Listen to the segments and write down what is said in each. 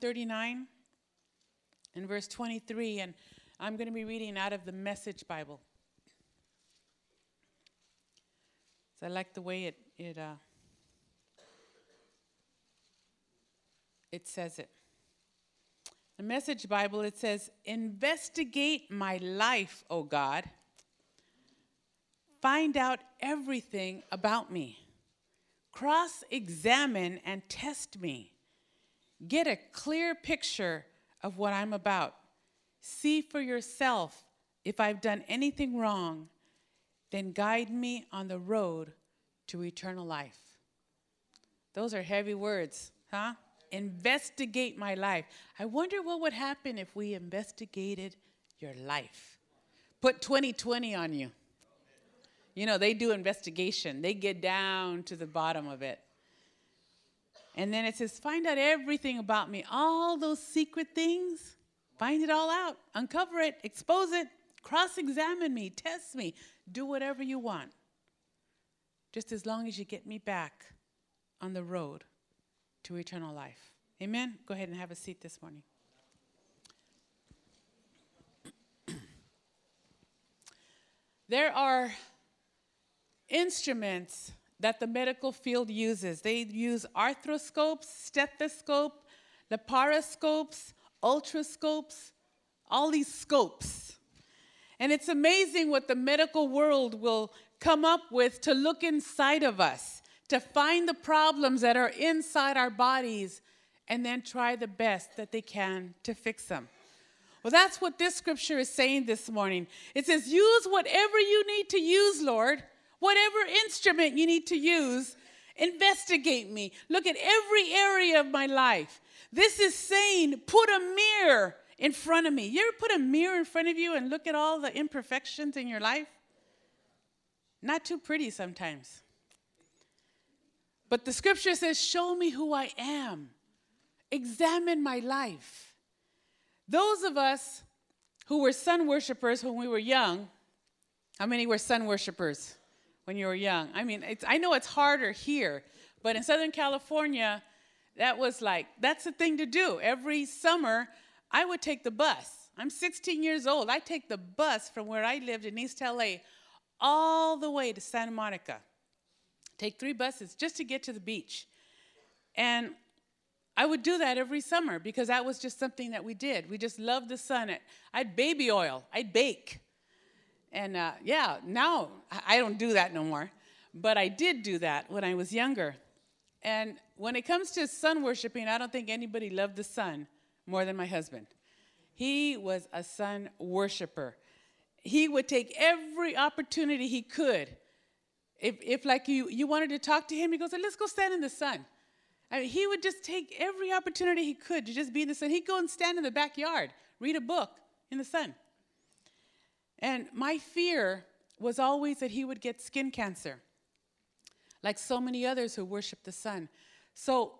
139 and verse 23, and I'm going to be reading out of the Message Bible. So I like the way it, it, uh, it says it. The Message Bible, it says, Investigate my life, O God. Find out everything about me. Cross examine and test me. Get a clear picture of what I'm about. See for yourself if I've done anything wrong, then guide me on the road to eternal life. Those are heavy words, huh? Investigate my life. I wonder what would happen if we investigated your life. Put 2020 on you. You know, they do investigation, they get down to the bottom of it. And then it says, find out everything about me, all those secret things. Find it all out, uncover it, expose it, cross examine me, test me, do whatever you want. Just as long as you get me back on the road to eternal life. Amen? Go ahead and have a seat this morning. there are instruments that the medical field uses. They use arthroscopes, stethoscope, laparoscopes, ultrascopes, all these scopes. And it's amazing what the medical world will come up with to look inside of us, to find the problems that are inside our bodies, and then try the best that they can to fix them. Well, that's what this scripture is saying this morning. It says, Use whatever you need to use, Lord, whatever instrument you need to use, investigate me. Look at every area of my life. This is saying, put a mirror in front of me. You ever put a mirror in front of you and look at all the imperfections in your life? Not too pretty sometimes. But the scripture says, Show me who I am, examine my life. Those of us who were sun worshipers when we were young, how many were sun worshipers? When you were young. I mean, I know it's harder here, but in Southern California, that was like, that's the thing to do. Every summer, I would take the bus. I'm 16 years old. I take the bus from where I lived in East LA all the way to Santa Monica. Take three buses just to get to the beach. And I would do that every summer because that was just something that we did. We just loved the sun. I'd baby oil, I'd bake. And uh, yeah, now I don't do that no more. But I did do that when I was younger. And when it comes to sun worshiping, I don't think anybody loved the sun more than my husband. He was a sun worshiper. He would take every opportunity he could. If, if like you, you wanted to talk to him, he goes, let's go stand in the sun. I mean, he would just take every opportunity he could to just be in the sun. He'd go and stand in the backyard, read a book in the sun. And my fear was always that he would get skin cancer, like so many others who worship the sun. So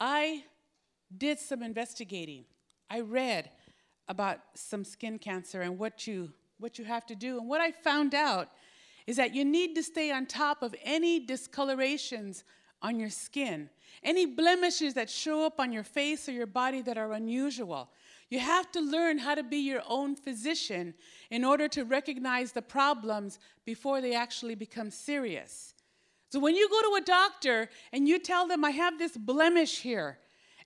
I did some investigating. I read about some skin cancer and what you what you have to do. And what I found out is that you need to stay on top of any discolorations on your skin, any blemishes that show up on your face or your body that are unusual. You have to learn how to be your own physician in order to recognize the problems before they actually become serious. So when you go to a doctor and you tell them, I have this blemish here,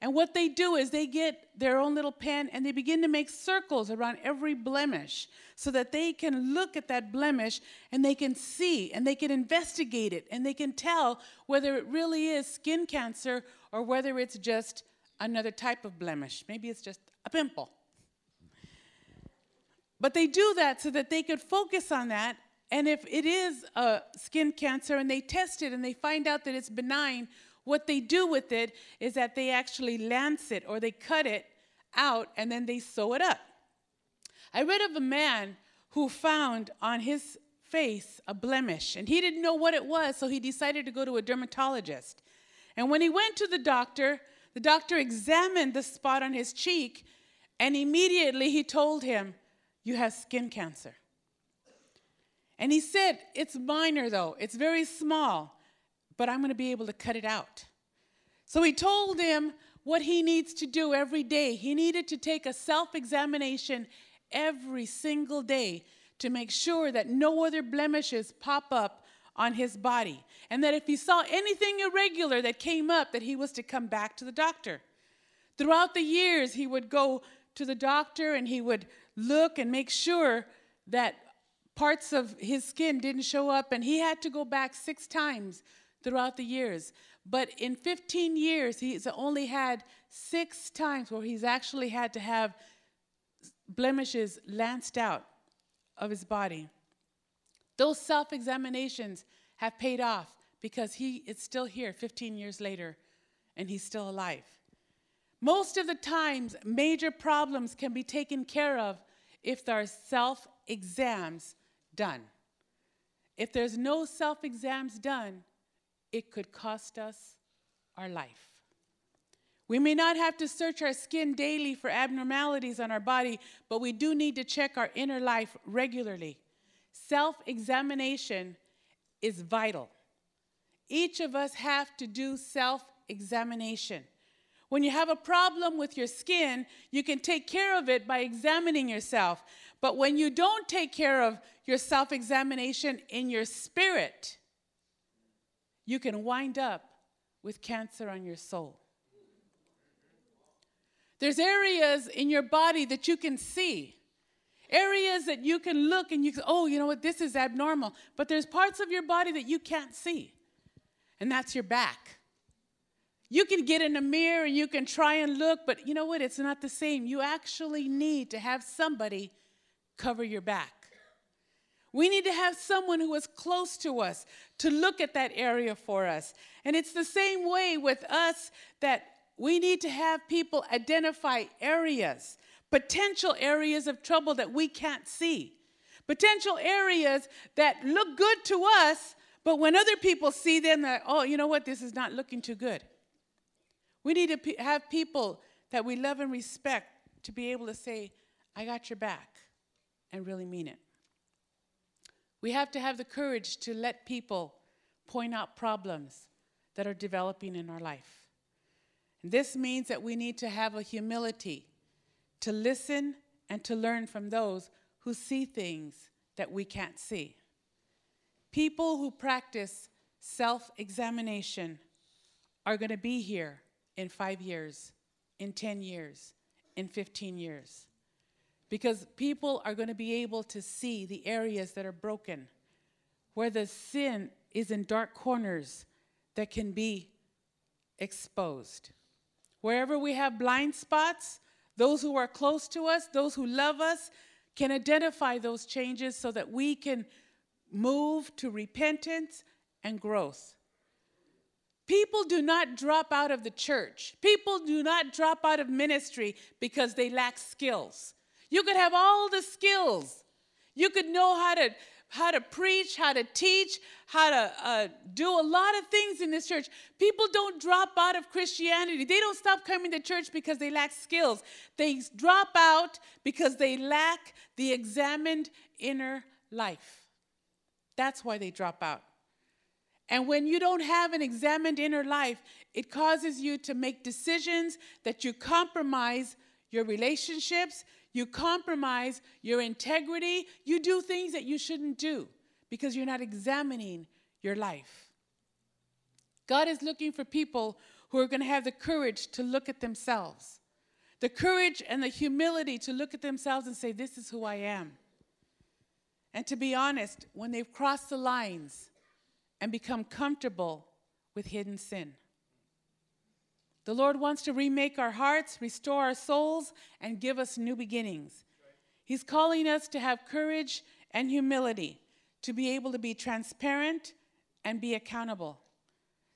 and what they do is they get their own little pen and they begin to make circles around every blemish so that they can look at that blemish and they can see and they can investigate it and they can tell whether it really is skin cancer or whether it's just another type of blemish. Maybe it's just a pimple. But they do that so that they could focus on that. And if it is a skin cancer and they test it and they find out that it's benign, what they do with it is that they actually lance it or they cut it out and then they sew it up. I read of a man who found on his face a blemish and he didn't know what it was, so he decided to go to a dermatologist. And when he went to the doctor, the doctor examined the spot on his cheek and immediately he told him, You have skin cancer. And he said, It's minor though, it's very small, but I'm going to be able to cut it out. So he told him what he needs to do every day. He needed to take a self examination every single day to make sure that no other blemishes pop up on his body. And that if he saw anything irregular that came up, that he was to come back to the doctor. Throughout the years, he would go to the doctor and he would look and make sure that parts of his skin didn't show up. And he had to go back six times throughout the years. But in 15 years, he's only had six times where he's actually had to have blemishes lanced out of his body. Those self examinations have paid off because he is still here 15 years later and he's still alive. Most of the times, major problems can be taken care of if there are self exams done. If there's no self exams done, it could cost us our life. We may not have to search our skin daily for abnormalities on our body, but we do need to check our inner life regularly. Self examination is vital. Each of us have to do self examination. When you have a problem with your skin, you can take care of it by examining yourself. But when you don't take care of your self examination in your spirit, you can wind up with cancer on your soul. There's areas in your body that you can see. Areas that you can look and you can, oh, you know what, this is abnormal. But there's parts of your body that you can't see, and that's your back. You can get in a mirror and you can try and look, but you know what? It's not the same. You actually need to have somebody cover your back. We need to have someone who is close to us to look at that area for us. And it's the same way with us that we need to have people identify areas, potential areas of trouble that we can't see, potential areas that look good to us, but when other people see them, that, oh, you know what, this is not looking too good. We need to have people that we love and respect to be able to say, I got your back, and really mean it. We have to have the courage to let people point out problems that are developing in our life. And this means that we need to have a humility to listen and to learn from those who see things that we can't see. People who practice self examination are going to be here in five years, in 10 years, in 15 years because people are going to be able to see the areas that are broken, where the sin is in dark corners that can be exposed. Wherever we have blind spots, those who are close to us, those who love us, can identify those changes so that we can move to repentance and growth. People do not drop out of the church. People do not drop out of ministry because they lack skills. You could have all the skills. You could know how to how to preach, how to teach, how to uh, do a lot of things in this church. People don't drop out of Christianity. They don't stop coming to church because they lack skills. They drop out because they lack the examined inner life. That's why they drop out. And when you don't have an examined inner life, it causes you to make decisions that you compromise your relationships, you compromise your integrity, you do things that you shouldn't do because you're not examining your life. God is looking for people who are going to have the courage to look at themselves, the courage and the humility to look at themselves and say, This is who I am. And to be honest, when they've crossed the lines and become comfortable with hidden sin. The Lord wants to remake our hearts, restore our souls, and give us new beginnings. He's calling us to have courage and humility, to be able to be transparent and be accountable.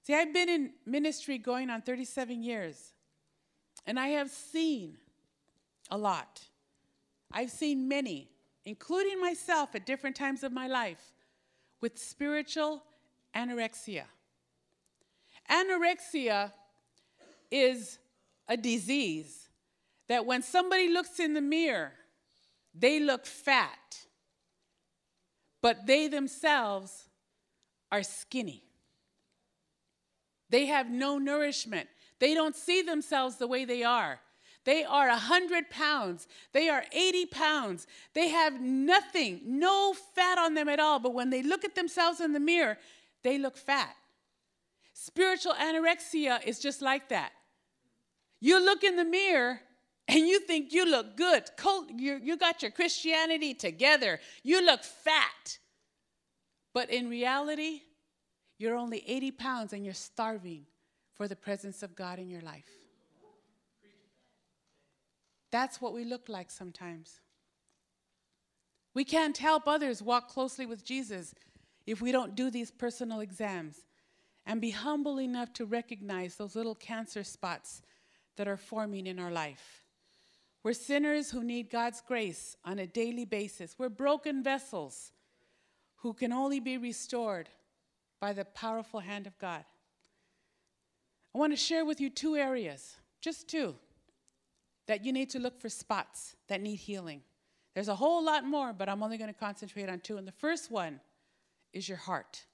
See, I've been in ministry going on 37 years, and I have seen a lot. I've seen many, including myself at different times of my life, with spiritual anorexia. Anorexia is a disease that when somebody looks in the mirror, they look fat, but they themselves are skinny. They have no nourishment. They don't see themselves the way they are. They are 100 pounds. They are 80 pounds. They have nothing, no fat on them at all. But when they look at themselves in the mirror, they look fat. Spiritual anorexia is just like that. You look in the mirror and you think you look good. You, got your Christianity together. You look fat. But in reality, you're only 80 pounds and you're starving for the presence of God in your life. That's what we look like sometimes. We can't help others walk closely with Jesus if we don't do these personal exams and be humble enough to recognize those little cancer spots that are forming in our life. We're sinners who need God's grace on a daily basis. We're broken vessels who can only be restored by the powerful hand of God. I want to share with you two areas, just two, that you need to look for spots that need healing. There's a whole lot more, but I'm only going to concentrate on two. And the first one is your heart.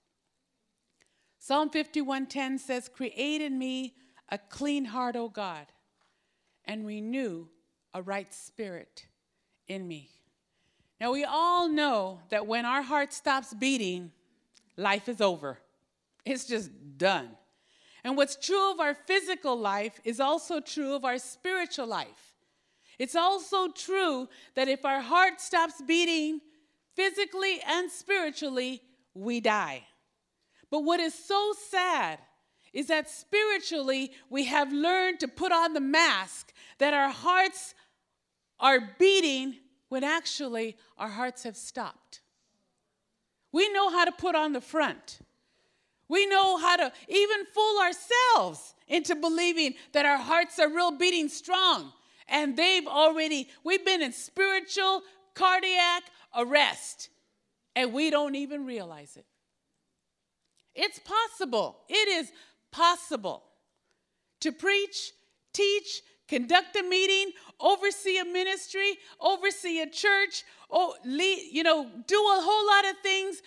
Psalm 51:10 says, "Create in me a clean heart, O God, and renew a right spirit in me." Now we all know that when our heart stops beating, life is over. It's just done. And what's true of our physical life is also true of our spiritual life. It's also true that if our heart stops beating physically and spiritually, we die. But what is so sad is that spiritually we have learned to put on the mask that our hearts are beating when actually our hearts have stopped. We know how to put on the front. We know how to even fool ourselves into believing that our hearts are real beating strong. And they've already, we've been in spiritual cardiac arrest, and we don't even realize it. It's possible. It is possible to preach, teach, conduct a meeting, oversee a ministry, oversee a church, or lead, you know, do a whole lot of things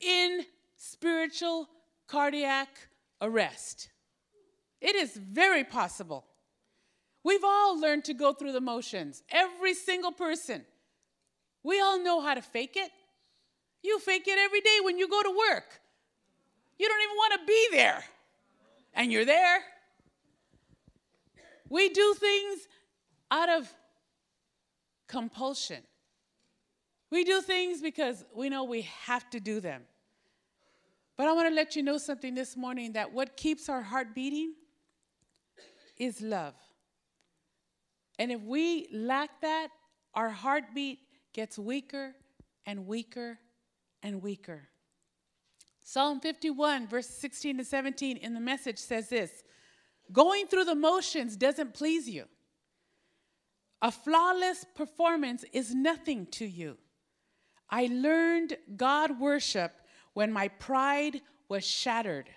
in spiritual cardiac arrest. It is very possible. We've all learned to go through the motions, every single person. We all know how to fake it. You fake it every day when you go to work. You don't even want to be there, and you're there. We do things out of compulsion. We do things because we know we have to do them. But I want to let you know something this morning that what keeps our heart beating is love. And if we lack that, our heartbeat gets weaker and weaker and weaker. Psalm 51, verse 16 to 17 in the message says this Going through the motions doesn't please you. A flawless performance is nothing to you. I learned God worship when my pride was shattered.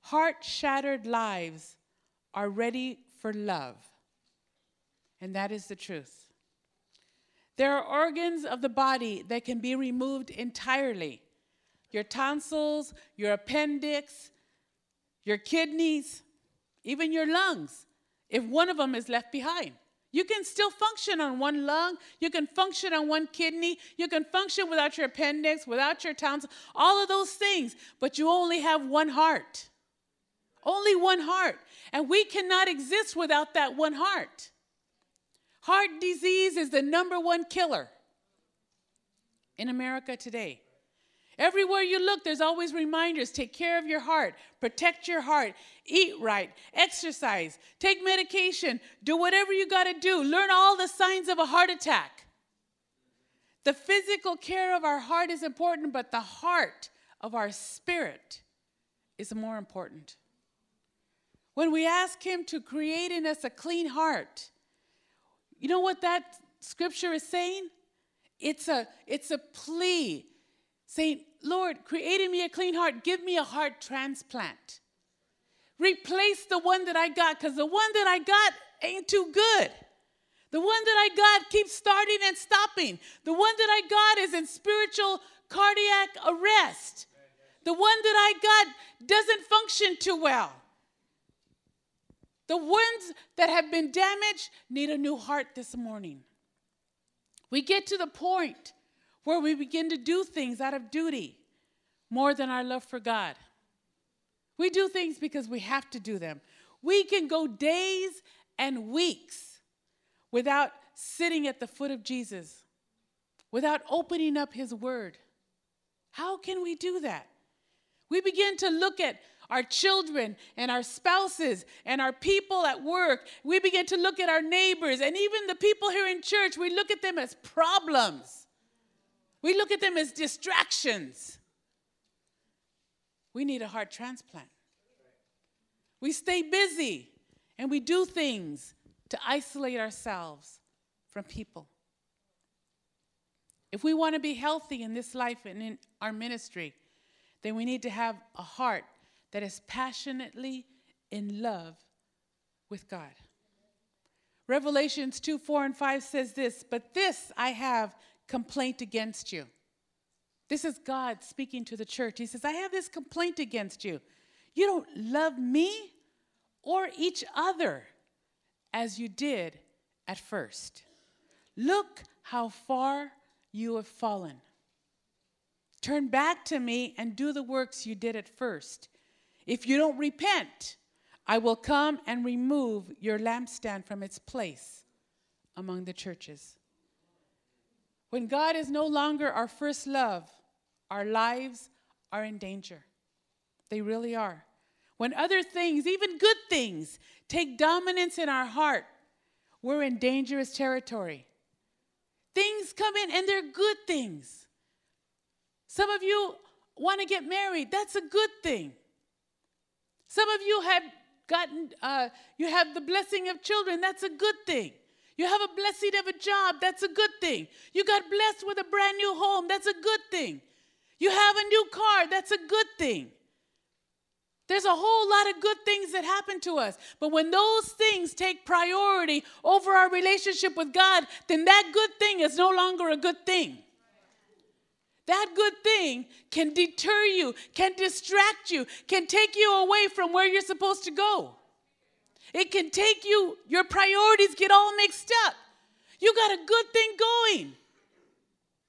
Heart shattered lives are ready for love. And that is the truth. There are organs of the body that can be removed entirely your tonsils, your appendix, your kidneys, even your lungs, if one of them is left behind. You can still function on one lung. You can function on one kidney. You can function without your appendix, without your tonsils, all of those things. But you only have one heart. Only one heart. And we cannot exist without that one heart. Heart disease is the number one killer in America today. Everywhere you look, there's always reminders take care of your heart, protect your heart, eat right, exercise, take medication, do whatever you got to do. Learn all the signs of a heart attack. The physical care of our heart is important, but the heart of our spirit is more important. When we ask Him to create in us a clean heart, you know what that scripture is saying? It's a, it's a plea saying, Lord, create in me a clean heart. Give me a heart transplant. Replace the one that I got because the one that I got ain't too good. The one that I got keeps starting and stopping. The one that I got is in spiritual cardiac arrest. The one that I got doesn't function too well. The ones that have been damaged need a new heart this morning. We get to the point where we begin to do things out of duty more than our love for God. We do things because we have to do them. We can go days and weeks without sitting at the foot of Jesus, without opening up his word. How can we do that? We begin to look at our children and our spouses and our people at work. We begin to look at our neighbors and even the people here in church. We look at them as problems, we look at them as distractions. We need a heart transplant. We stay busy and we do things to isolate ourselves from people. If we want to be healthy in this life and in our ministry, then we need to have a heart that is passionately in love with God. Revelations 2 4 and 5 says this, but this I have complaint against you. This is God speaking to the church. He says, I have this complaint against you. You don't love me or each other as you did at first. Look how far you have fallen. Turn back to me and do the works you did at first. If you don't repent, I will come and remove your lampstand from its place among the churches. When God is no longer our first love, our lives are in danger. They really are. When other things, even good things, take dominance in our heart, we're in dangerous territory. Things come in and they're good things. Some of you want to get married, that's a good thing. Some of you have gotten, uh, you have the blessing of children, that's a good thing. You have a blessing of a job, that's a good thing. You got blessed with a brand new home, that's a good thing. You have a new car, that's a good thing. There's a whole lot of good things that happen to us. But when those things take priority over our relationship with God, then that good thing is no longer a good thing. That good thing can deter you, can distract you, can take you away from where you're supposed to go. It can take you, your priorities get all mixed up. You got a good thing going.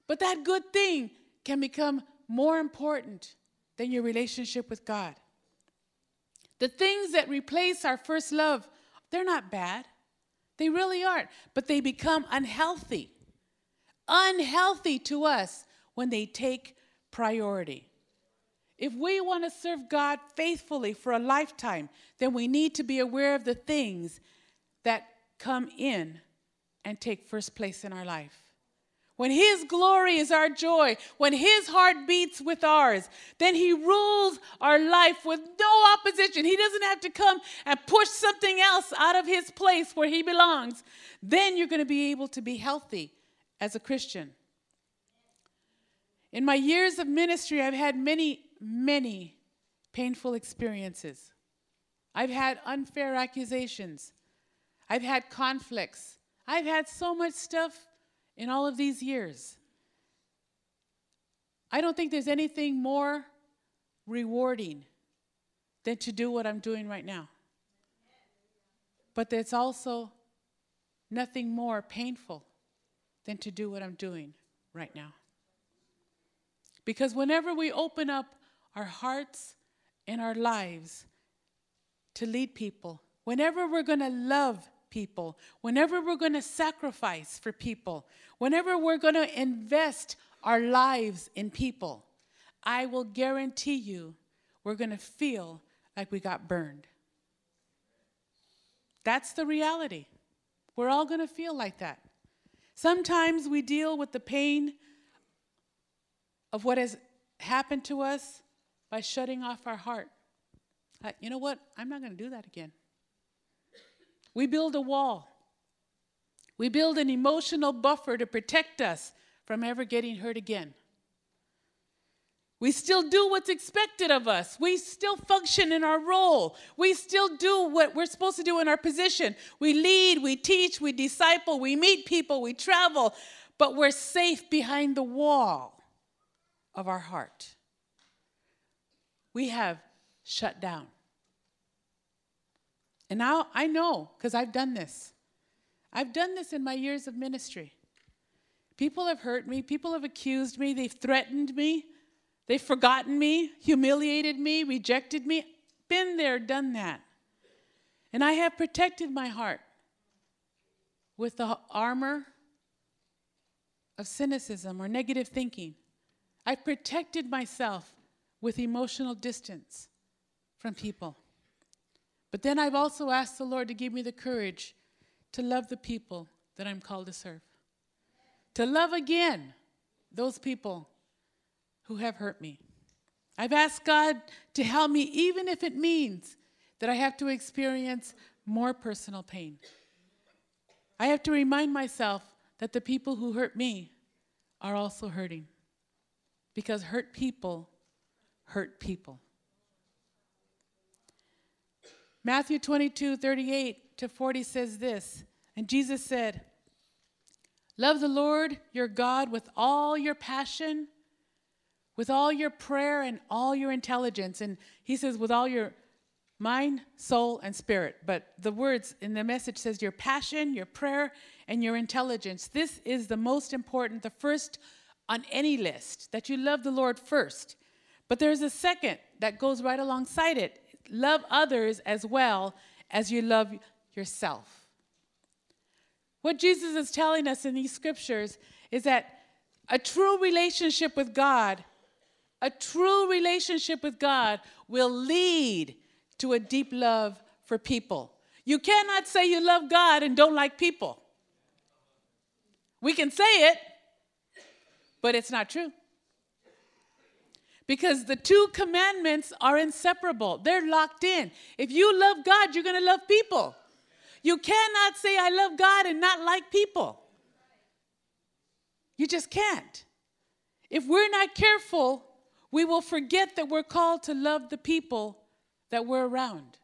But that good thing can become more important than your relationship with God. The things that replace our first love, they're not bad. They really aren't. But they become unhealthy. Unhealthy to us when they take priority. If we want to serve God faithfully for a lifetime, then we need to be aware of the things that come in and take first place in our life. When His glory is our joy, when His heart beats with ours, then He rules our life with no opposition. He doesn't have to come and push something else out of His place where He belongs. Then you're going to be able to be healthy as a Christian. In my years of ministry, I've had many, many painful experiences. I've had unfair accusations. I've had conflicts. I've had so much stuff in all of these years. I don't think there's anything more rewarding than to do what I'm doing right now. But there's also nothing more painful than to do what I'm doing right now. Because whenever we open up our hearts and our lives to lead people, whenever we're going to love people, whenever we're going to sacrifice for people, whenever we're going to invest our lives in people, I will guarantee you we're going to feel like we got burned. That's the reality. We're all going to feel like that. Sometimes we deal with the pain of what has happened to us by shutting off our heart. Uh, you know what? I'm not going to do that again. We build a wall. We build an emotional buffer to protect us from ever getting hurt again. We still do what's expected of us. We still function in our role. We still do what we're supposed to do in our position. We lead, we teach, we disciple, we meet people, we travel, but we're safe behind the wall of our heart. We have shut down. And now I know because I've done this. I've done this in my years of ministry. People have hurt me, people have accused me, they've threatened me, they've forgotten me, humiliated me, rejected me. Been there, done that. And I have protected my heart with the armor of cynicism or negative thinking. I've protected myself with emotional distance from people. But then I've also asked the Lord to give me the courage to love the people that I'm called to serve, to love again those people who have hurt me. I've asked God to help me, even if it means that I have to experience more personal pain. I have to remind myself that the people who hurt me are also hurting. Because hurt people hurt people. Matthew 22, 38 to 40 says this, and Jesus said, Love the Lord your God with all your passion, with all your prayer, and all your intelligence. And he says, with all your mind, soul, and spirit. But the words in the message says your passion, your prayer, and your intelligence. This is the most important, the first on any list, that you love the Lord first. But there's a second that goes right alongside it love others as well as you love yourself. What Jesus is telling us in these scriptures is that a true relationship with God, a true relationship with God will lead to a deep love for people. You cannot say you love God and don't like people. We can say it, but it's not true. Because the two commandments are inseparable, they're locked in. If you love God, you're going to love people. You cannot say, I love God and not like people. You just can't. If we're not careful, we will forget that we're called to love the people that we're around.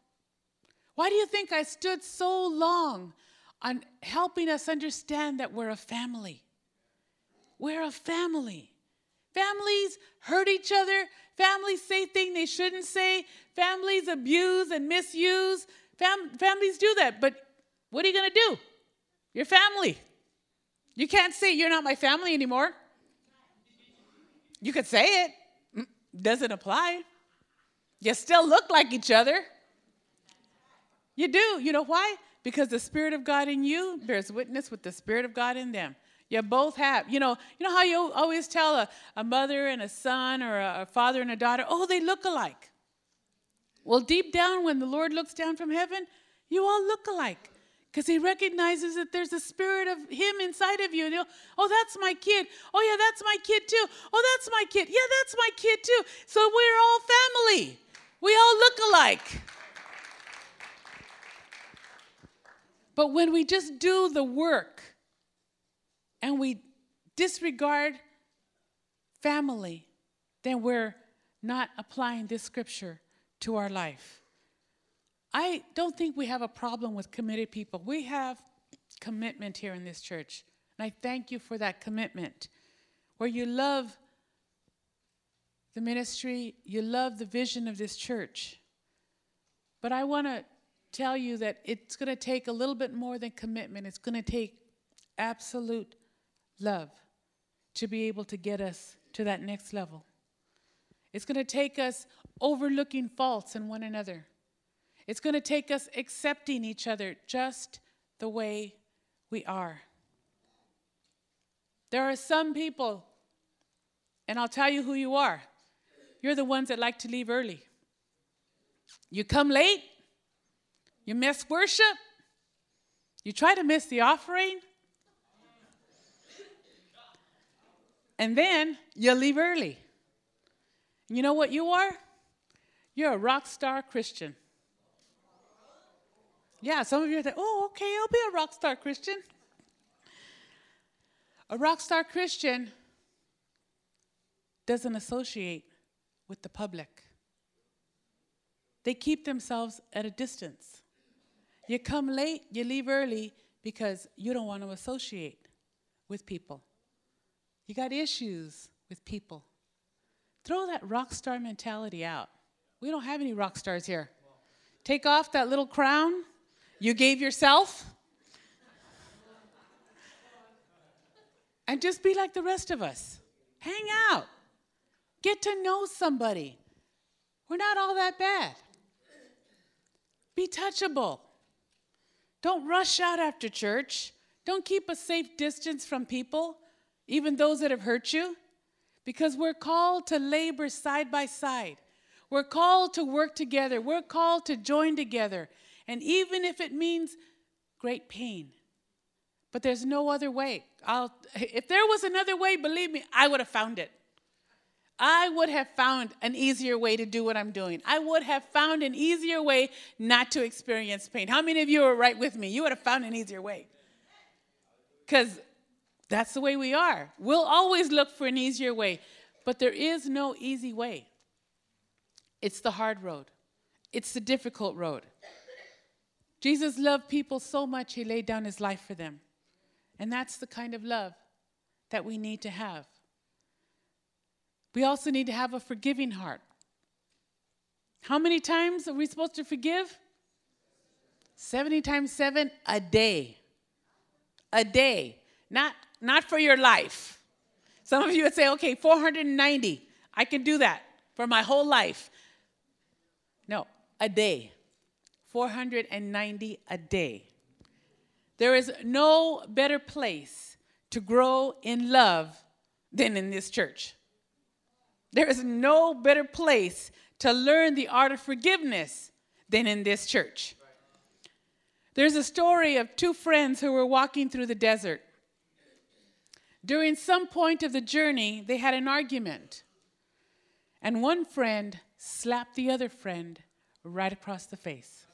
Why do you think I stood so long on helping us understand that we're a family? We're a family. Families hurt each other. Families say things they shouldn't say. Families abuse and misuse. Fam- families do that. But what are you going to do? Your family. You can't say you're not my family anymore. You could say it, mm, doesn't apply. You still look like each other. You do. You know why? Because the Spirit of God in you bears witness with the Spirit of God in them. You both have. You know, you know how you always tell a, a mother and a son or a, a father and a daughter, oh, they look alike. Well, deep down, when the Lord looks down from heaven, you all look alike because he recognizes that there's a spirit of him inside of you. And oh, that's my kid. Oh, yeah, that's my kid too. Oh, that's my kid. Yeah, that's my kid too. So we're all family. We all look alike. But when we just do the work and we disregard family, then we're not applying this scripture to our life. I don't think we have a problem with committed people. We have commitment here in this church. And I thank you for that commitment where you love the ministry, you love the vision of this church. But I want to tell you that it's going to take a little bit more than commitment, it's going to take absolute love to be able to get us to that next level. It's going to take us overlooking faults in one another. It's going to take us accepting each other just the way we are. There are some people, and I'll tell you who you are. You're the ones that like to leave early. You come late, you miss worship, you try to miss the offering, and then you leave early. You know what you are? You're a rock star Christian. Yeah, some of you are like, oh, okay, I'll be a rock star Christian. A rock star Christian doesn't associate with the public. They keep themselves at a distance. You come late, you leave early because you don't want to associate with people. You got issues with people. Throw that rock star mentality out. We don't have any rock stars here. Take off that little crown You gave yourself? And just be like the rest of us. Hang out. Get to know somebody. We're not all that bad. Be touchable. Don't rush out after church. Don't keep a safe distance from people, even those that have hurt you, because we're called to labor side by side. We're called to work together. We're called to join together. And even if it means great pain, but there's no other way. I'll, if there was another way, believe me, I would have found it. I would have found an easier way to do what I'm doing. I would have found an easier way not to experience pain. How many of you are right with me? You would have found an easier way. Because that's the way we are. We'll always look for an easier way, but there is no easy way. It's the hard road, it's the difficult road. Jesus loved people so much, he laid down his life for them. And that's the kind of love that we need to have. We also need to have a forgiving heart. How many times are we supposed to forgive? 70 times 7 a day. A day. Not not for your life. Some of you would say, "Okay, 490. I can do that for my whole life." No, a day. 490 a day. There is no better place to grow in love than in this church. There is no better place to learn the art of forgiveness than in this church. There's a story of two friends who were walking through the desert. During some point of the journey, they had an argument, and one friend slapped the other friend right across the face.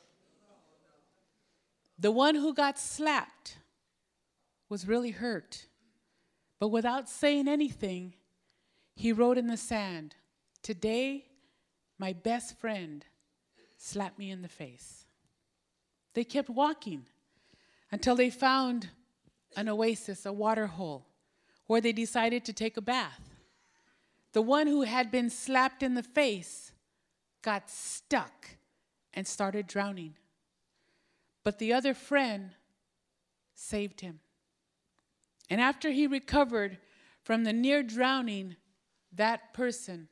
The one who got slapped was really hurt, but without saying anything, he wrote in the sand, Today, my best friend slapped me in the face. They kept walking until they found an oasis, a water hole, where they decided to take a bath. The one who had been slapped in the face got stuck and started drowning. But the other friend saved him. And after he recovered from the near drowning, that person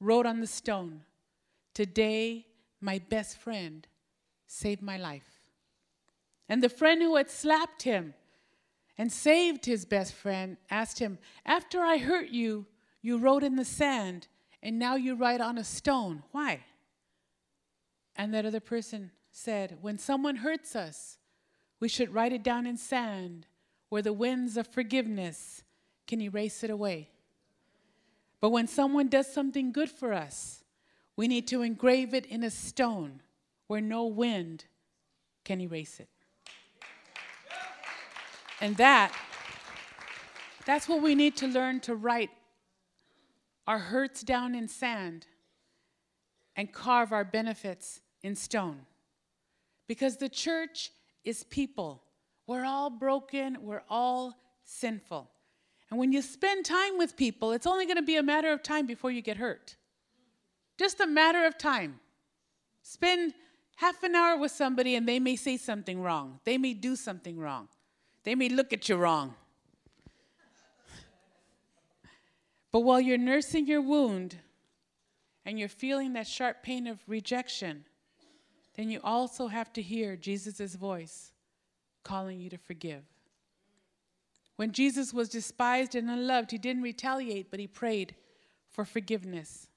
wrote on the stone, Today, my best friend saved my life. And the friend who had slapped him and saved his best friend asked him, After I hurt you, you wrote in the sand, and now you write on a stone. Why? And that other person said, When someone hurts us, we should write it down in sand where the winds of forgiveness can erase it away. But when someone does something good for us, we need to engrave it in a stone where no wind can erase it. And that, that's what we need to learn to write our hurts down in sand and carve our benefits in stone. Because the church is people. We're all broken, we're all sinful. And when you spend time with people, it's only going to be a matter of time before you get hurt. Just a matter of time. Spend half an hour with somebody and they may say something wrong. They may do something wrong. They may look at you wrong. But while you're nursing your wound and you're feeling that sharp pain of rejection, then you also have to hear Jesus' voice calling you to forgive. When Jesus was despised and unloved, he didn't retaliate, but he prayed for forgiveness.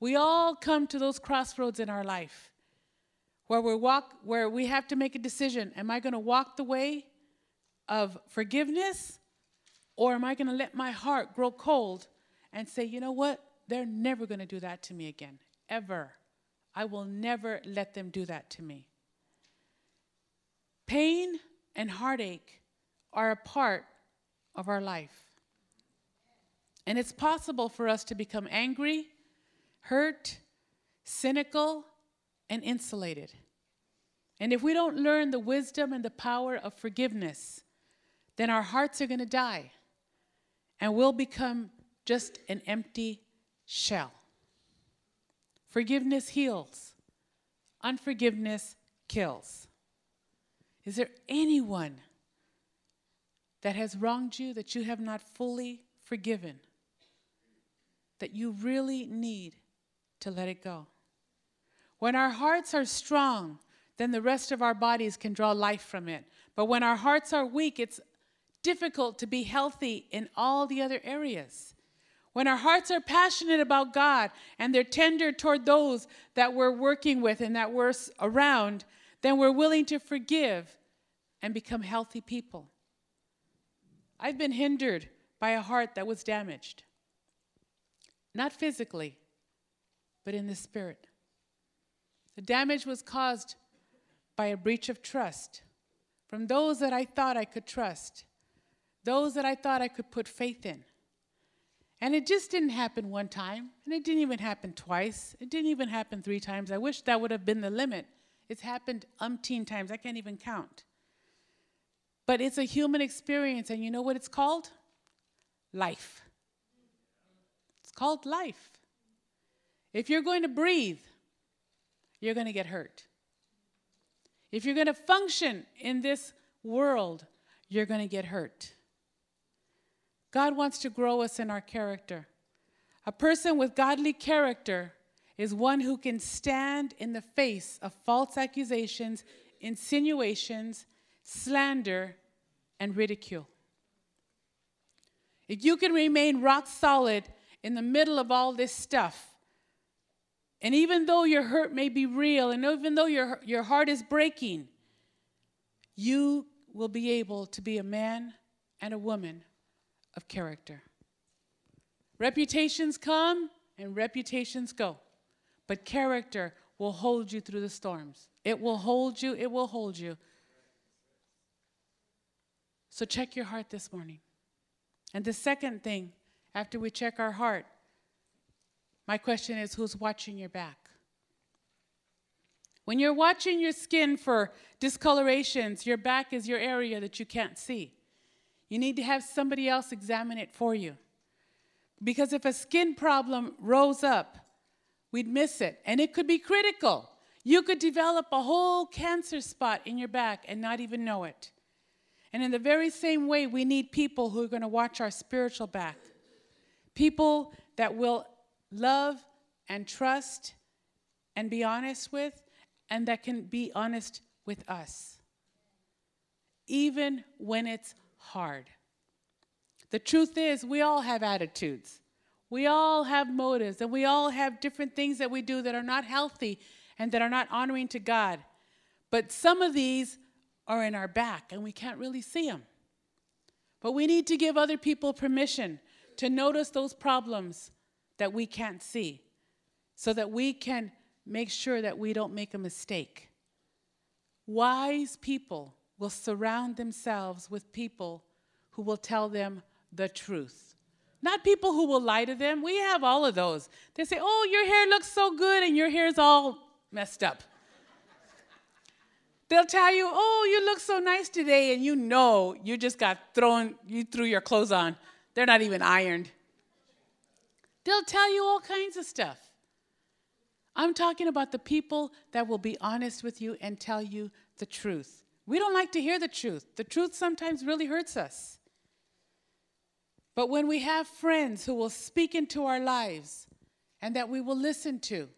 We all come to those crossroads in our life where we walk where we have to make a decision. Am I going to walk the way of forgiveness or am I going to let my heart grow cold and say, "You know what? They're never going to do that to me again, ever." I will never let them do that to me. Pain and heartache are a part of our life. And it's possible for us to become angry, hurt, cynical, and insulated. And if we don't learn the wisdom and the power of forgiveness, then our hearts are going to die and we'll become just an empty shell. Forgiveness heals, unforgiveness kills. Is there anyone that has wronged you that you have not fully forgiven? That you really need to let it go? When our hearts are strong, then the rest of our bodies can draw life from it. But when our hearts are weak, it's difficult to be healthy in all the other areas. When our hearts are passionate about God and they're tender toward those that we're working with and that we're around, then we're willing to forgive and become healthy people. I've been hindered by a heart that was damaged, not physically, but in the spirit. The damage was caused by a breach of trust from those that I thought I could trust, those that I thought I could put faith in. And it just didn't happen one time, and it didn't even happen twice. It didn't even happen three times. I wish that would have been the limit. It's happened umpteen times. I can't even count. But it's a human experience, and you know what it's called? Life. It's called life. If you're going to breathe, you're going to get hurt. If you're going to function in this world, you're going to get hurt. God wants to grow us in our character. A person with godly character is one who can stand in the face of false accusations, insinuations, slander, and ridicule. If you can remain rock solid in the middle of all this stuff, and even though your hurt may be real, and even though your, your heart is breaking, you will be able to be a man and a woman of character. Reputations come and reputations go, but character will hold you through the storms. It will hold you, it will hold you. So check your heart this morning. And the second thing, after we check our heart, my question is who's watching your back? When you're watching your skin for discolorations, your back is your area that you can't see. You need to have somebody else examine it for you. Because if a skin problem rose up, we'd miss it. And it could be critical. You could develop a whole cancer spot in your back and not even know it. And in the very same way, we need people who are going to watch our spiritual back. People that will love and trust and be honest with, and that can be honest with us. Even when it's hard. The truth is, we all have attitudes. We all have motives, and we all have different things that we do that are not healthy and that are not honoring to God. But some of these are in our back, and we can't really see them. But we need to give other people permission to notice those problems that we can't see so that we can make sure that we don't make a mistake. Wise people will surround themselves with people who will tell them the truth. Not people who will lie to them. We have all of those. They say, Oh, your hair looks so good and your hair's all messed up. They'll tell you, Oh, you look so nice today, and you know you just got thrown, you threw your clothes on. They're not even ironed. They'll tell you all kinds of stuff. I'm talking about the people that will be honest with you and tell you the truth. We don't like to hear the truth. The truth sometimes really hurts us. But when we have friends who will speak into our lives and that we will listen to,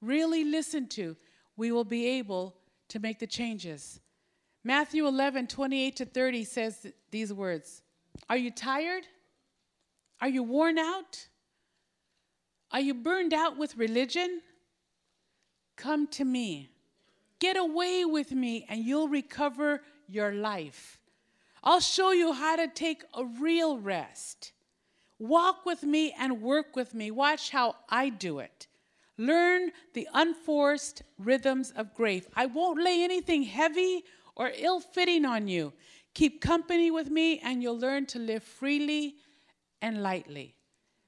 really listen to, we will be able to make the changes. Matthew 11, 28 to 30 says these words Are you tired? Are you worn out? Are you burned out with religion? Come to me. Get away with me and you'll recover your life. I'll show you how to take a real rest. Walk with me and work with me. Watch how I do it. Learn the unforced rhythms of grace. I won't lay anything heavy or ill fitting on you. Keep company with me, and you'll learn to live freely and lightly.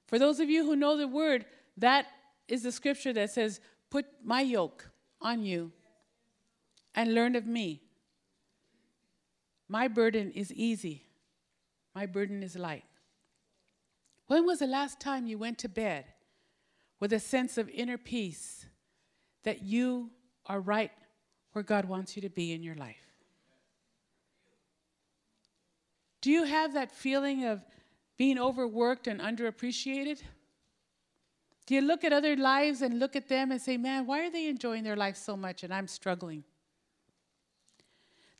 For those of you who know the word, that is the scripture that says, Put my yoke on you and learn of me. My burden is easy, my burden is light. When was the last time you went to bed with a sense of inner peace that you are right where God wants you to be in your life? Do you have that feeling of being overworked and underappreciated? Do you look at other lives and look at them and say, man, why are they enjoying their life so much and I'm struggling?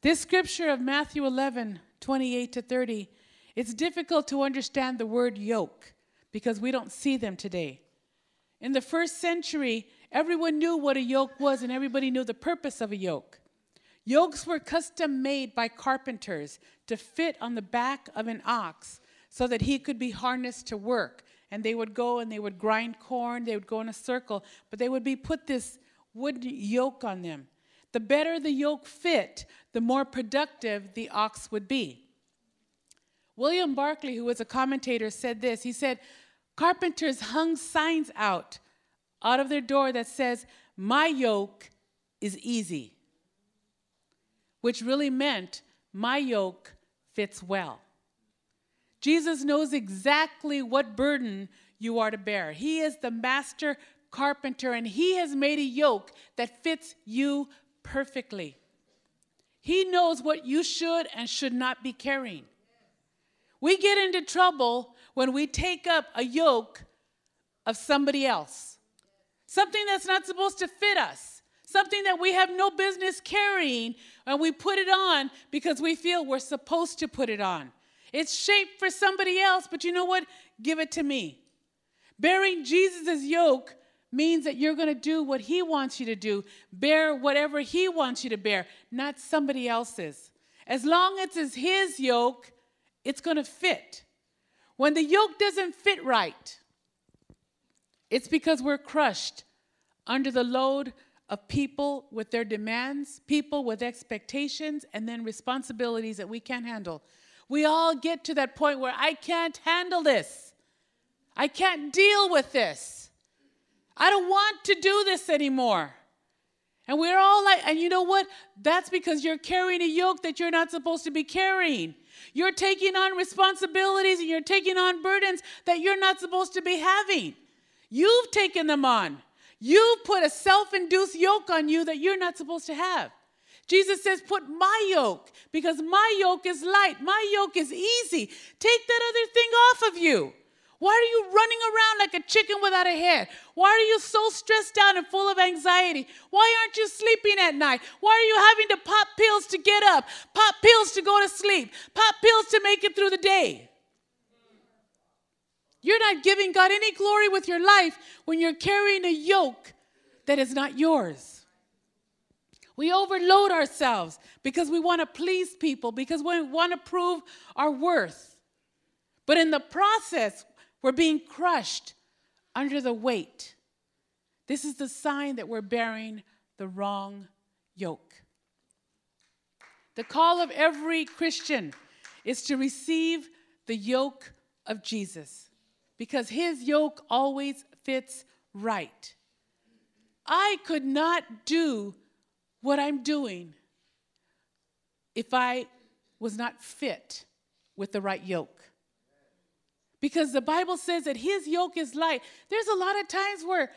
This scripture of Matthew 11, 28 to 30, it's difficult to understand the word yoke because we don't see them today. In the first century, everyone knew what a yoke was and everybody knew the purpose of a yoke. Yokes were custom made by carpenters to fit on the back of an ox so that he could be harnessed to work. And they would go and they would grind corn, they would go in a circle, but they would be put this wooden yoke on them. The better the yoke fit, the more productive the ox would be. William Barclay, who was a commentator, said this. He said, Carpenters hung signs out out of their door that says, My yoke is easy, which really meant, My yoke fits well. Jesus knows exactly what burden you are to bear. He is the master carpenter, and He has made a yoke that fits you perfectly. He knows what you should and should not be carrying. We get into trouble when we take up a yoke of somebody else, something that's not supposed to fit us, something that we have no business carrying, and we put it on because we feel we're supposed to put it on. It's shaped for somebody else, but you know what? Give it to me. Bearing Jesus' yoke means that you're going to do what he wants you to do, bear whatever he wants you to bear, not somebody else's. As long as it's his yoke, it's going to fit. When the yoke doesn't fit right, it's because we're crushed under the load of people with their demands, people with expectations, and then responsibilities that we can't handle. We all get to that point where I can't handle this. I can't deal with this. I don't want to do this anymore. And we're all like, and you know what? That's because you're carrying a yoke that you're not supposed to be carrying. You're taking on responsibilities and you're taking on burdens that you're not supposed to be having. You've taken them on. You've put a self induced yoke on you that you're not supposed to have. Jesus says, Put my yoke because my yoke is light, my yoke is easy. Take that other thing off of you. Why are you running around like a chicken without a head? Why are you so stressed out and full of anxiety? Why aren't you sleeping at night? Why are you having to pop pills to get up, pop pills to go to sleep, pop pills to make it through the day? You're not giving God any glory with your life when you're carrying a yoke that is not yours. We overload ourselves because we want to please people, because we want to prove our worth. But in the process, we're being crushed under the weight. This is the sign that we're bearing the wrong yoke. The call of every Christian is to receive the yoke of Jesus because his yoke always fits right. I could not do what I'm doing if I was not fit with the right yoke because the Bible says that his yoke is light. There's a lot of times where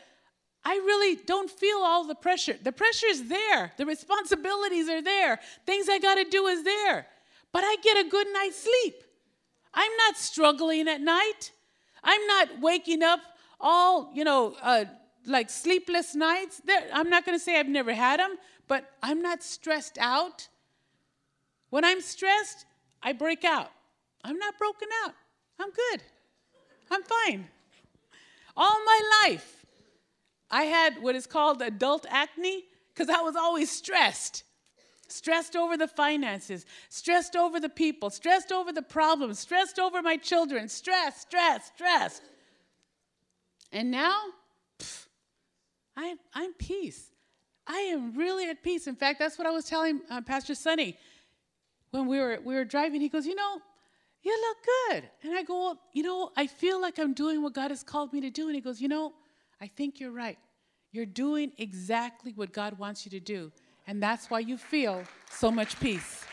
I really don't feel all the pressure. The pressure is there, the responsibilities are there, things I got to do is there. But I get a good night's sleep. I'm not struggling at night. I'm not waking up all, you know, uh, like sleepless nights. There, I'm not going to say I've never had them, but I'm not stressed out. When I'm stressed, I break out. I'm not broken out. I'm good. I'm fine. All my life, I had what is called adult acne because I was always stressed. Stressed over the finances, stressed over the people, stressed over the problems, stressed over my children, stress, stress, stress. And now, pff, I'm, I'm peace. I am really at peace. In fact, that's what I was telling uh, Pastor Sonny when we were, we were driving. He goes, You know, you look good. And I go, well, you know, I feel like I'm doing what God has called me to do. And he goes, you know, I think you're right. You're doing exactly what God wants you to do. And that's why you feel so much peace.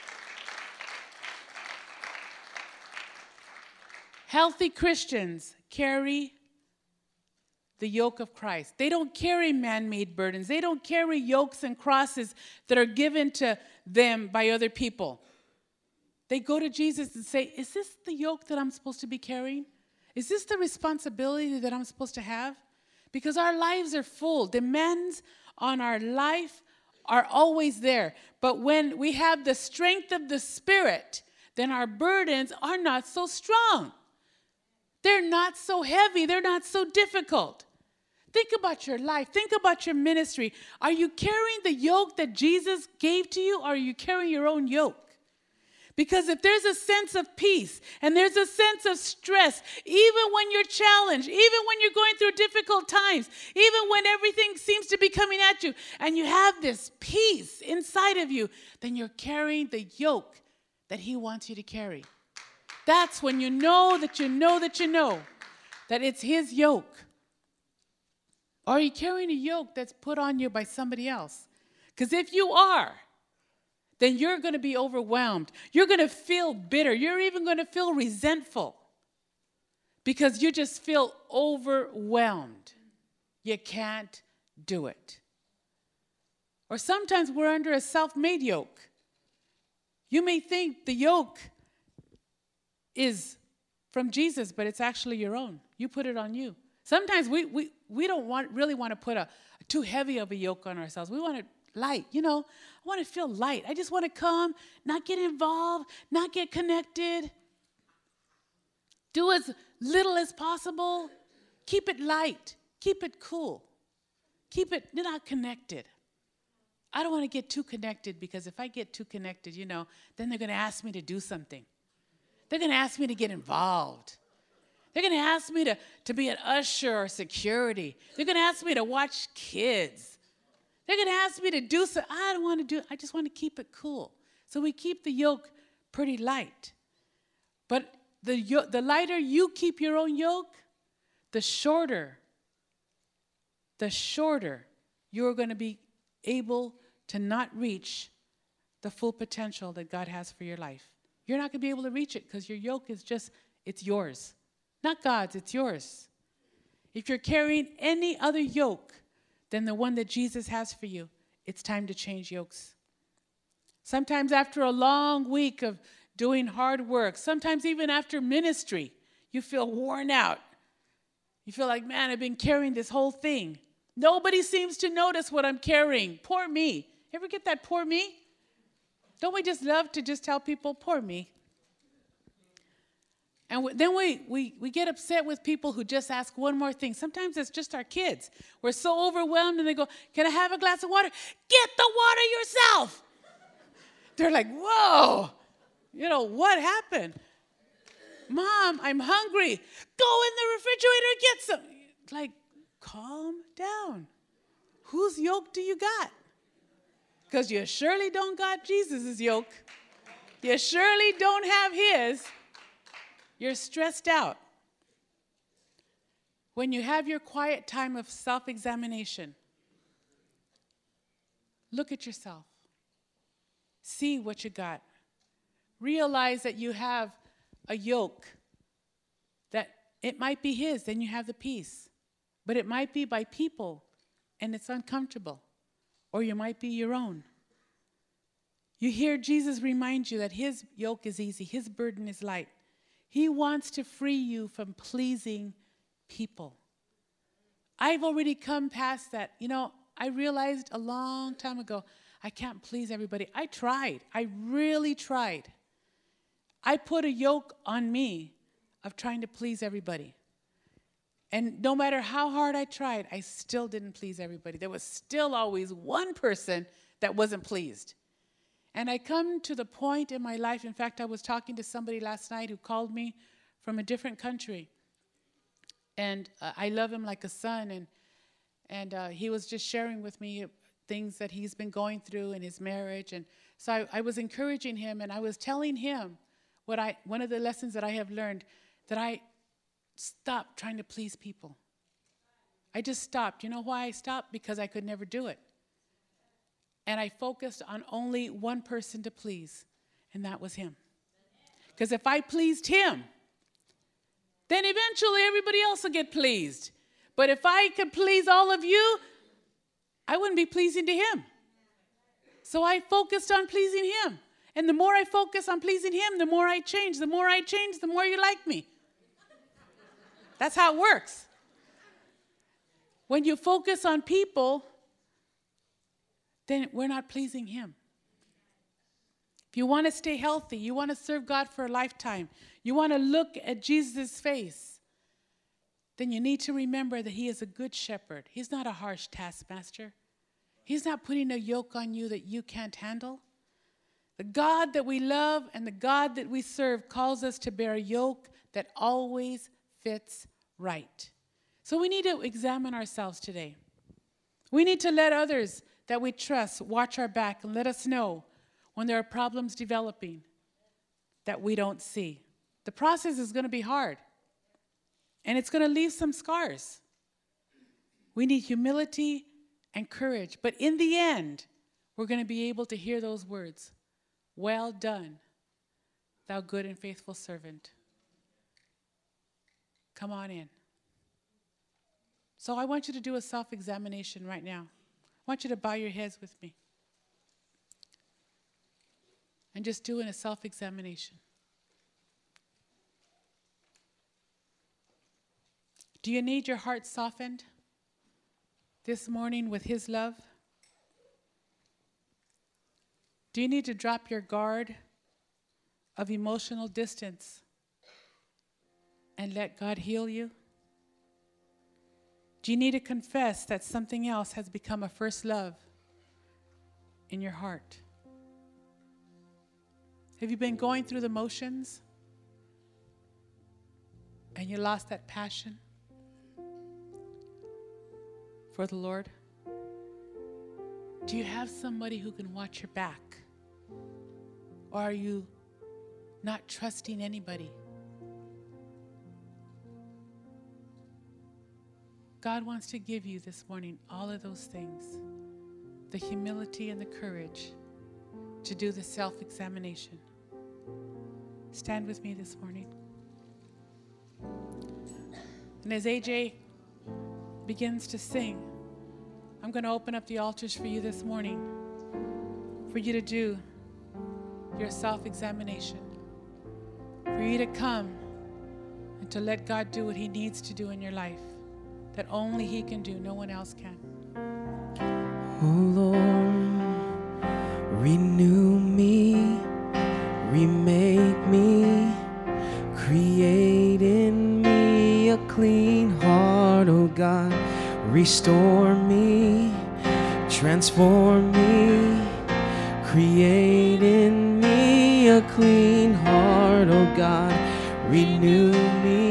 Healthy Christians carry the yoke of Christ. They don't carry man made burdens, they don't carry yokes and crosses that are given to them by other people. They go to Jesus and say, Is this the yoke that I'm supposed to be carrying? Is this the responsibility that I'm supposed to have? Because our lives are full. Demands on our life are always there. But when we have the strength of the Spirit, then our burdens are not so strong. They're not so heavy. They're not so difficult. Think about your life. Think about your ministry. Are you carrying the yoke that Jesus gave to you, or are you carrying your own yoke? Because if there's a sense of peace and there's a sense of stress, even when you're challenged, even when you're going through difficult times, even when everything seems to be coming at you, and you have this peace inside of you, then you're carrying the yoke that He wants you to carry. That's when you know that you know that you know that it's His yoke. Are you carrying a yoke that's put on you by somebody else? Because if you are, then you're going to be overwhelmed. You're going to feel bitter. You're even going to feel resentful because you just feel overwhelmed. You can't do it. Or sometimes we're under a self made yoke. You may think the yoke is from Jesus, but it's actually your own. You put it on you. Sometimes we, we, we don't want, really want to put a, too heavy of a yoke on ourselves. We want it light. You know, I want to feel light. I just want to come, not get involved, not get connected. Do as little as possible. Keep it light. Keep it cool. Keep it not connected. I don't want to get too connected because if I get too connected, you know, then they're going to ask me to do something. They're going to ask me to get involved. They're going to ask me to, to be an usher or security. They're going to ask me to watch kids. They're going to ask me to do so. I don't want to do it. I just want to keep it cool. So we keep the yoke pretty light. But the, the lighter you keep your own yoke, the shorter, the shorter you're going to be able to not reach the full potential that God has for your life. You're not going to be able to reach it because your yoke is just, it's yours. Not God's, it's yours. If you're carrying any other yoke, than the one that Jesus has for you, it's time to change yokes. Sometimes, after a long week of doing hard work, sometimes even after ministry, you feel worn out. You feel like, man, I've been carrying this whole thing. Nobody seems to notice what I'm carrying. Poor me. Ever get that poor me? Don't we just love to just tell people, poor me? And then we, we, we get upset with people who just ask one more thing. Sometimes it's just our kids. We're so overwhelmed and they go, Can I have a glass of water? Get the water yourself. They're like, Whoa, you know, what happened? Mom, I'm hungry. Go in the refrigerator and get some. Like, calm down. Whose yoke do you got? Because you surely don't got Jesus' yoke. You surely don't have his. You're stressed out. When you have your quiet time of self examination, look at yourself. See what you got. Realize that you have a yoke, that it might be His, then you have the peace. But it might be by people and it's uncomfortable, or you might be your own. You hear Jesus remind you that His yoke is easy, His burden is light. He wants to free you from pleasing people. I've already come past that. You know, I realized a long time ago, I can't please everybody. I tried. I really tried. I put a yoke on me of trying to please everybody. And no matter how hard I tried, I still didn't please everybody. There was still always one person that wasn't pleased. And I come to the point in my life, in fact, I was talking to somebody last night who called me from a different country. And uh, I love him like a son. And, and uh, he was just sharing with me things that he's been going through in his marriage. And so I, I was encouraging him and I was telling him what I, one of the lessons that I have learned that I stopped trying to please people. I just stopped. You know why I stopped? Because I could never do it and I focused on only one person to please, and that was him. Because if I pleased him, then eventually everybody else will get pleased. But if I could please all of you, I wouldn't be pleasing to him. So I focused on pleasing him. And the more I focus on pleasing Him, the more I change. The more I change, the more you like me. That's how it works. When you focus on people, then we're not pleasing Him. If you want to stay healthy, you want to serve God for a lifetime, you want to look at Jesus' face, then you need to remember that He is a good shepherd. He's not a harsh taskmaster. He's not putting a yoke on you that you can't handle. The God that we love and the God that we serve calls us to bear a yoke that always fits right. So we need to examine ourselves today. We need to let others that we trust watch our back and let us know when there are problems developing that we don't see. The process is going to be hard and it's going to leave some scars. We need humility and courage. But in the end, we're going to be able to hear those words Well done, thou good and faithful servant. Come on in. So I want you to do a self examination right now. I want you to bow your heads with me and just doing a self examination. Do you need your heart softened? this morning with His love? Do you need to drop your guard of emotional distance and let God heal you? Do you need to confess that something else has become a first love in your heart? Have you been going through the motions and you lost that passion? for the Lord? Do you have somebody who can watch your back? Or are you not trusting anybody? God wants to give you this morning all of those things the humility and the courage to do the self examination. Stand with me this morning. And as AJ begins to sing, I'm going to open up the altars for you this morning for you to do your self examination, for you to come and to let God do what He needs to do in your life that only He can do, no one else can. Oh Lord, renew me, remake me, create in me a clean heart, oh God Restore me, transform me, create in me a clean heart, oh God. Renew me,